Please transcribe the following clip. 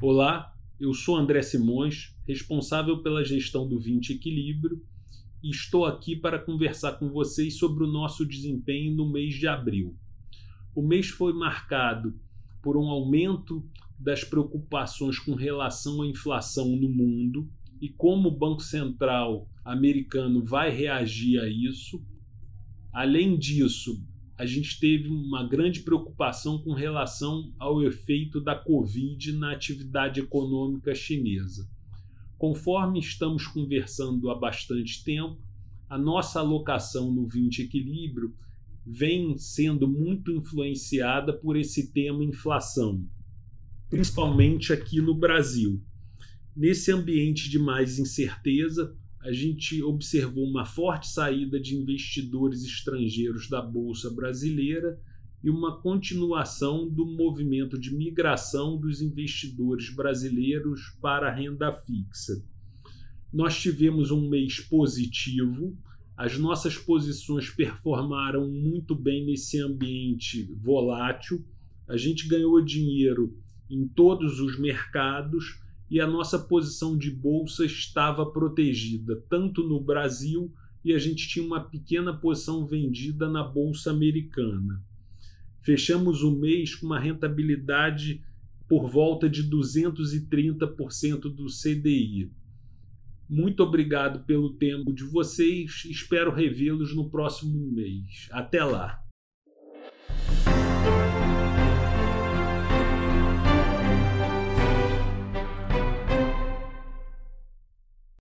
Olá, eu sou André Simões, responsável pela gestão do 20 Equilíbrio, e estou aqui para conversar com vocês sobre o nosso desempenho no mês de abril. O mês foi marcado por um aumento das preocupações com relação à inflação no mundo e como o Banco Central americano vai reagir a isso. Além disso, a gente teve uma grande preocupação com relação ao efeito da Covid na atividade econômica chinesa. Conforme estamos conversando há bastante tempo, a nossa alocação no 20 equilíbrio vem sendo muito influenciada por esse tema inflação, principalmente aqui no Brasil. Nesse ambiente de mais incerteza, a gente observou uma forte saída de investidores estrangeiros da Bolsa Brasileira e uma continuação do movimento de migração dos investidores brasileiros para a renda fixa. Nós tivemos um mês positivo, as nossas posições performaram muito bem nesse ambiente volátil, a gente ganhou dinheiro em todos os mercados e a nossa posição de bolsa estava protegida, tanto no Brasil e a gente tinha uma pequena posição vendida na bolsa americana. Fechamos o mês com uma rentabilidade por volta de 230% do CDI. Muito obrigado pelo tempo de vocês. Espero revê-los no próximo mês. Até lá!